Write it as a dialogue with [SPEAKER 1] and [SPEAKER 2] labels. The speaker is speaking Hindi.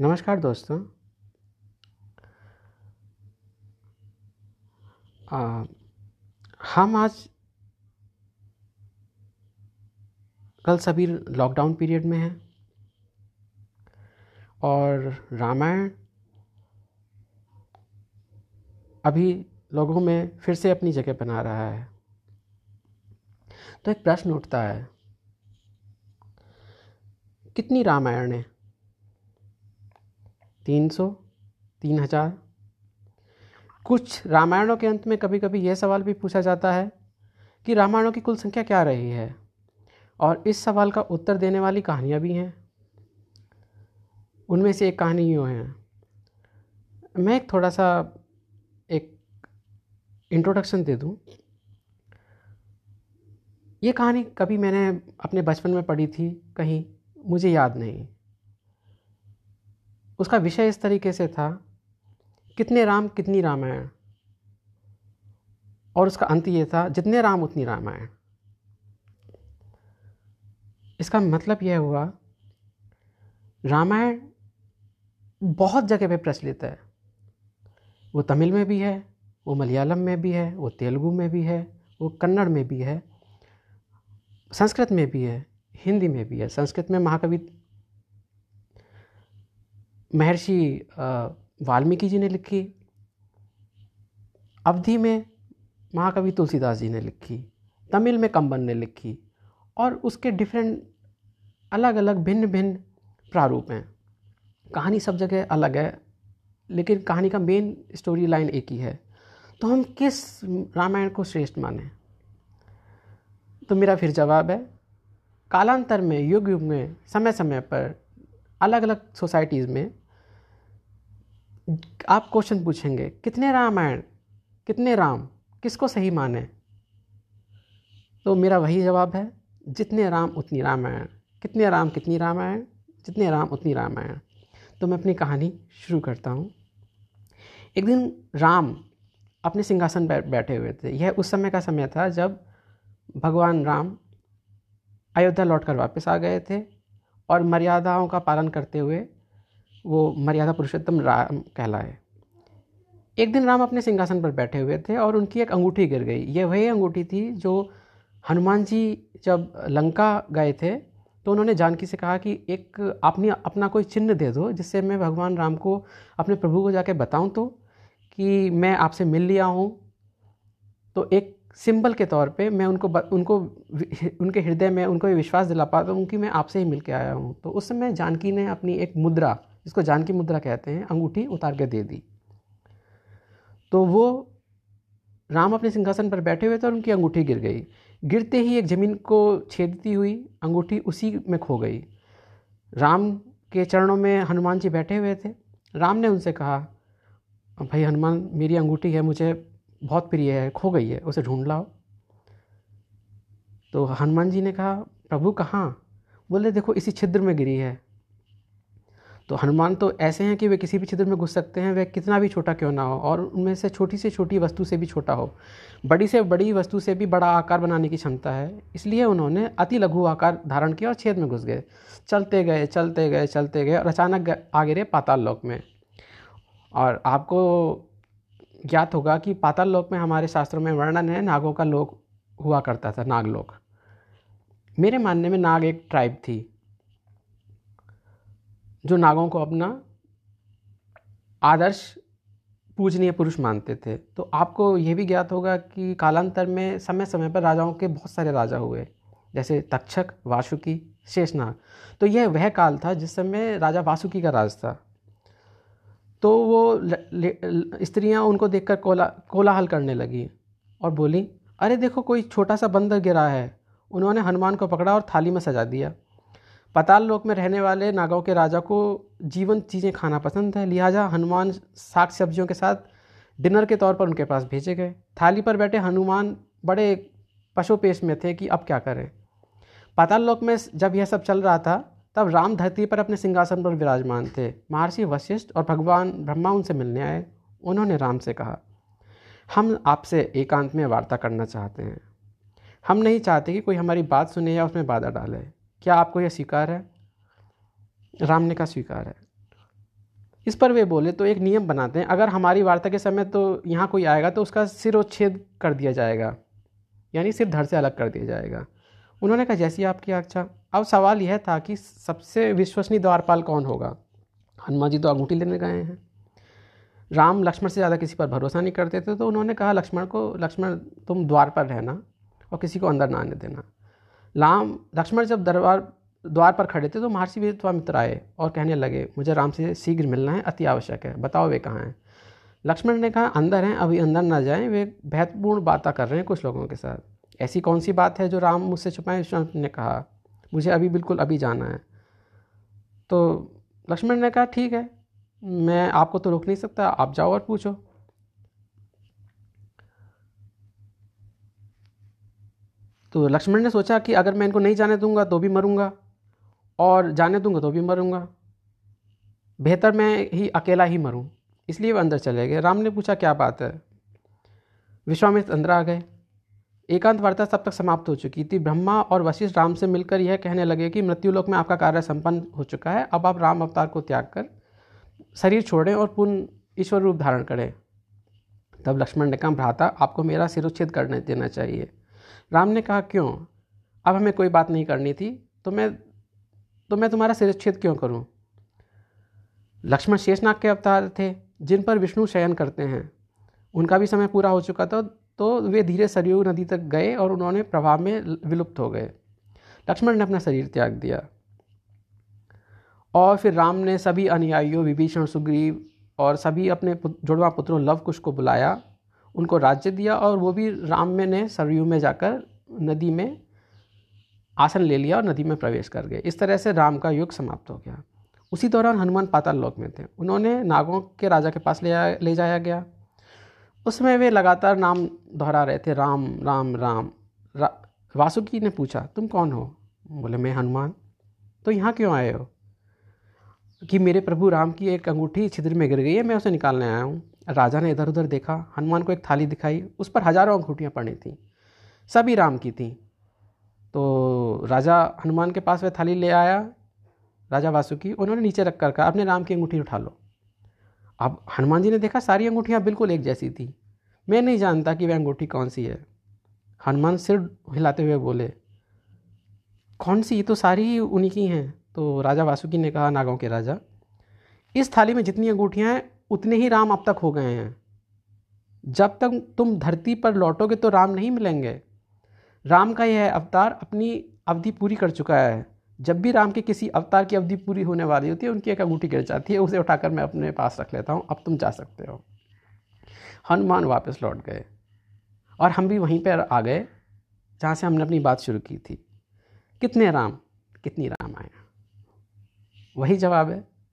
[SPEAKER 1] नमस्कार दोस्तों। आ, हम आज कल सभी लॉकडाउन पीरियड में हैं और रामायण अभी लोगों में फिर से अपनी जगह बना रहा है। तो एक प्रश्न उठता है कितनी रामायण है? तीन सौ, तीन हज़ार। कुछ रामायणों के अंत में कभी कभी यह सवाल भी पूछा जाता है कि रामायणों की कुल संख्या क्या रही है? और इस सवाल का उत्तर देने वाली कहानियाँ भी हैं। उनमें से एक कहानी यूँ है। मैं एक थोड़ा सा एक इंट्रोडक्शन दे दूँ। ये कहानी कभी मैंने अपने बचपन में पढ़ी थी कहीं, मुझे याद नहीं। उसका विषय इस तरीके से था, कितने राम, कितनी रामायण। और उसका अंत ये था, जितने राम, उतनी रामायण। इसका मतलब यह हुआ, रामायण बहुत जगह पे प्रचलित है। वो तमिल में भी है, वो मलयालम में भी है, वो तेलुगु में भी है, वो कन्नड़ में भी है, संस्कृत में भी है, हिंदी में भी है। संस्कृत में महाकवि महर्षि वाल्मीकि जी ने लिखी, अवधि में महाकवि तुलसीदास जी ने लिखी, तमिल में कंबन ने लिखी और उसके डिफरेंट अलग अलग भिन्न भिन्न प्रारूप हैं। कहानी सब जगह अलग है, लेकिन कहानी का मेन स्टोरी लाइन एक ही है। तो हम किस रामायण को श्रेष्ठ माने? तो मेरा फिर जवाब है, कालांतर में युग युग में समय समय पर अलग अलग सोसाइटीज़ में आप क्वेश्चन पूछेंगे, कितने रामायण, कितने राम, किसको सही माने? तो मेरा वही जवाब है, जितने राम उतनी रामायण, कितने राम कितनी रामायण, जितने राम उतनी रामायण। तो मैं अपनी कहानी शुरू करता हूँ। एक दिन राम अपने सिंहासन पर बैठे हुए थे। यह उस समय का समय था जब भगवान राम अयोध्या लौट कर वापस आ गए थे और मर्यादाओं का पालन करते हुए वो मर्यादा पुरुषोत्तम राम कहलाए। एक दिन राम अपने सिंहासन पर बैठे हुए थे और उनकी एक अंगूठी गिर गई। ये वही अंगूठी थी जो हनुमान जी जब लंका गए थे तो उन्होंने जानकी से कहा कि एक अपनी अपना कोई चिन्ह दे दो, जिससे मैं भगवान राम को अपने प्रभु को जाके बताऊँ तो कि मैं आपसे मिल लिया हूँ। तो एक सिंबल के तौर पे मैं उनको उनको उनके हृदय में उनको ये विश्वास दिला पाता हूँ कि मैं आपसे ही मिल के आया हूँ। तो उस समय जानकी ने अपनी एक मुद्रा जिसको जानकी मुद्रा कहते हैं, अंगूठी उतार के दे दी। तो वो राम अपने सिंहासन पर बैठे हुए थे और उनकी अंगूठी गिर गई। गिरते ही एक ज़मीन को छेदती हुई अंगूठी उसी में खो गई। राम के चरणों में हनुमान जी बैठे हुए थे। राम ने उनसे कहा, भाई हनुमान, मेरी अंगूठी है, मुझे बहुत प्रिय है, खो गई है, उसे ढूंढ लाओ। तो हनुमान जी ने कहा, प्रभु कहाँ? बोले, देखो, इसी छिद्र में गिरी है। तो हनुमान तो ऐसे हैं कि वे किसी भी छिद्र में घुस सकते हैं वह कितना भी छोटा क्यों ना हो और उनमें से छोटी से छोटी वस्तु से भी छोटा हो। बड़ी से बड़ी वस्तु से भी बड़ा आकार बनाने की क्षमता है, इसलिए उन्होंने अति लघु आकार धारण किया और छेद में घुस गए। चलते गए चलते गए चलते गए और अचानक आ गिरे पाताल लोक में। और आपको ज्ञात होगा कि पाताल लोक में हमारे शास्त्रों में वर्णन है, नागों का लोक हुआ करता था, नागलोक। मेरे मानने में नाग एक ट्राइब थी। जो नागों को अपना आदर्श पूजनीय पुरुष मानते थे। तो आपको ये भी ज्ञात होगा कि कालांतर में समय समय पर राजाओं के बहुत सारे राजा हुए, जैसे तक्षक, वासुकी, शेषनाग। तो यह वह काल था जिस समय राजा वासुकी का राज था। तो वो स्त्रियाँ उनको देखकर कोला, कोलाहल करने लगी और बोली, अरे देखो, कोई छोटा सा बंदर गिरा है। उन्होंने हनुमान को पकड़ा और थाली में सजा दिया। पाताल लोक में रहने वाले नागाओं के राजा को जीवन चीज़ें खाना पसंद है। लिहाजा हनुमान साग सब्जियों के साथ डिनर के तौर पर उनके पास भेजे गए। थाली पर बैठे हनुमान बड़े पशुपेश में थे कि अब क्या करें। पाताल लोक में जब यह सब चल रहा था, तब राम धरती पर अपने सिंहासन पर विराजमान थे। महर्षि वशिष्ठ और भगवान ब्रह्मा उनसे मिलने आए। उन्होंने राम से कहा, हम आपसे एकांत में वार्ता करना चाहते हैं। हम नहीं चाहते कि कोई हमारी बात सुने या उसमें बाधा डाले। क्या आपको यह स्वीकार है? राम ने कहा, स्वीकार है। इस पर वे बोले तो एक नियम बनाते हैं। अगर हमारी वार्ता के समय तो यहाँ कोई आएगा तो उसका सिरोच्छेद कर दिया जाएगा। यानी सिर धड़ से अलग कर दिया जाएगा। उन्होंने कहा, जैसी आपकी अच्छा अब सवाल यह था कि सबसे विश्वसनीय द्वारपाल कौन होगा? हनुमान जी तो अंगूठी लेने गए हैं। राम लक्ष्मण से ज़्यादा किसी पर भरोसा नहीं करते थे तो उन्होंने कहा, लक्ष्मण को, लक्ष्मण, तुम द्वार पर रहना और किसी को अंदर ना आने देना। राम, लक्ष्मण जब दरबार, द्वार पर खड़े थे तो महर्षि विश्वामित्र आए और कहने लगे, मुझे राम से शीघ्र मिलना है, अति आवश्यक है। बताओ वे कहाँ हैं? लक्ष्मण ने कहा, अंदर हैं, अभी अंदर ना जाएँ, वे महत्वपूर्ण बातें कर रहे हैं कुछ लोगों के साथ। ऐसी कौन सी बात है जो राम मुझसे छुपाएँ? विश्वामित्र ने कहा, मुझे अभी बिल्कुल अभी जाना है। तो लक्ष्मण ने कहा, ठीक है, मैं आपको तो रोक नहीं सकता, आप जाओ और पूछो। तो लक्ष्मण ने सोचा कि अगर मैं इनको नहीं जाने दूँगा तो भी मरूँगा, और जाने दूँगा तो भी मरूँगा। बेहतर मैं ही अकेला ही मरूं, इसलिए वो अंदर चले गए। राम ने पूछा, क्या बात है? विश्वामित्र अंदर आ गए। एकांत वार्ता तब तक समाप्त हो चुकी थी। ब्रह्मा और वशिष्ठ राम से मिलकर यह कहने लगे कि मृत्युलोक में आपका कार्य संपन्न हो चुका है। अब आप राम अवतार को त्याग कर शरीर छोड़ें और पूर्ण ईश्वर रूप धारण करें। तब लक्ष्मण ने कहा, भ्राता, आपको मेरा सिरोच्छेद करने देना चाहिए। राम ने कहा, क्यों? अब हमें कोई बात नहीं करनी थी तो मैं तो मैं तुम्हारा सिरोच्छेद क्यों करूँ? लक्ष्मण शेषनाग के अवतार थे, जिन पर विष्णु शयन करते हैं। उनका भी समय पूरा हो चुका था तो वे धीरे सरयू नदी तक गए और उन्होंने प्रभाव में विलुप्त हो गए। लक्ष्मण ने अपना शरीर त्याग दिया। और फिर राम ने सभी अनुयायियों, विभीषण, सुग्रीव और सभी अपने जुड़वा पुत्रों लव कुश को बुलाया। उनको राज्य दिया और वो भी राम में ने सरयू में जाकर नदी में आसन ले लिया और नदी में प्रवेश कर गए। इस तरह से राम का युग समाप्त हो गया। उसी दौरान हनुमान पाताल लोक में थे। उन्होंने नागों के राजा के पास ले ले जाया गया। उसमें वे लगातार नाम दोहरा रहे थे राम राम राम। रा, वासुकी ने पूछा तुम कौन हो? बोले मैं हनुमान। तो यहाँ क्यों आए हो? कि मेरे प्रभु राम की एक अंगूठी छिद्र में गिर गई है मैं उसे निकालने आया हूँ। राजा ने इधर उधर देखा, हनुमान को एक थाली दिखाई, उस पर हज़ारों अंगूठियाँ पड़ी थीं, सभी राम की थीं। तो राजा हनुमान के पास वह थाली ले आया, राजा वासुकी, उन्होंने नीचे रख कर कहा, अपने राम की अंगूठी उठा लो। अब हनुमान जी ने देखा, सारी अंगूठियाँ बिल्कुल एक जैसी थी। मैं नहीं जानता कि वह अंगूठी कौन सी है। हनुमान सिर हिलाते हुए बोले, कौन सी? तो सारी उन्हीं की हैं। तो राजा वासुकी ने कहा नागांव के राजा, इस थाली में जितनी अंगूठियाँ हैं उतने ही राम अब तक हो गए हैं। जब तक तुम धरती पर लौटोगे तो राम नहीं मिलेंगे। राम का यह अवतार अपनी अवधि पूरी कर चुका है। जब भी राम के किसी अवतार की अवधि पूरी होने वाली होती है, उनकी एक अंगूठी गिर जाती है, उसे उठाकर मैं अपने पास रख लेता हूँ। अब तुम जा सकते हो। हनुमान वापस लौट गए और हम भी वहीं पर आ गए, जहाँ से हमने अपनी बात शुरू की थी। कितने राम, कितनी राम आए वही जवाब है।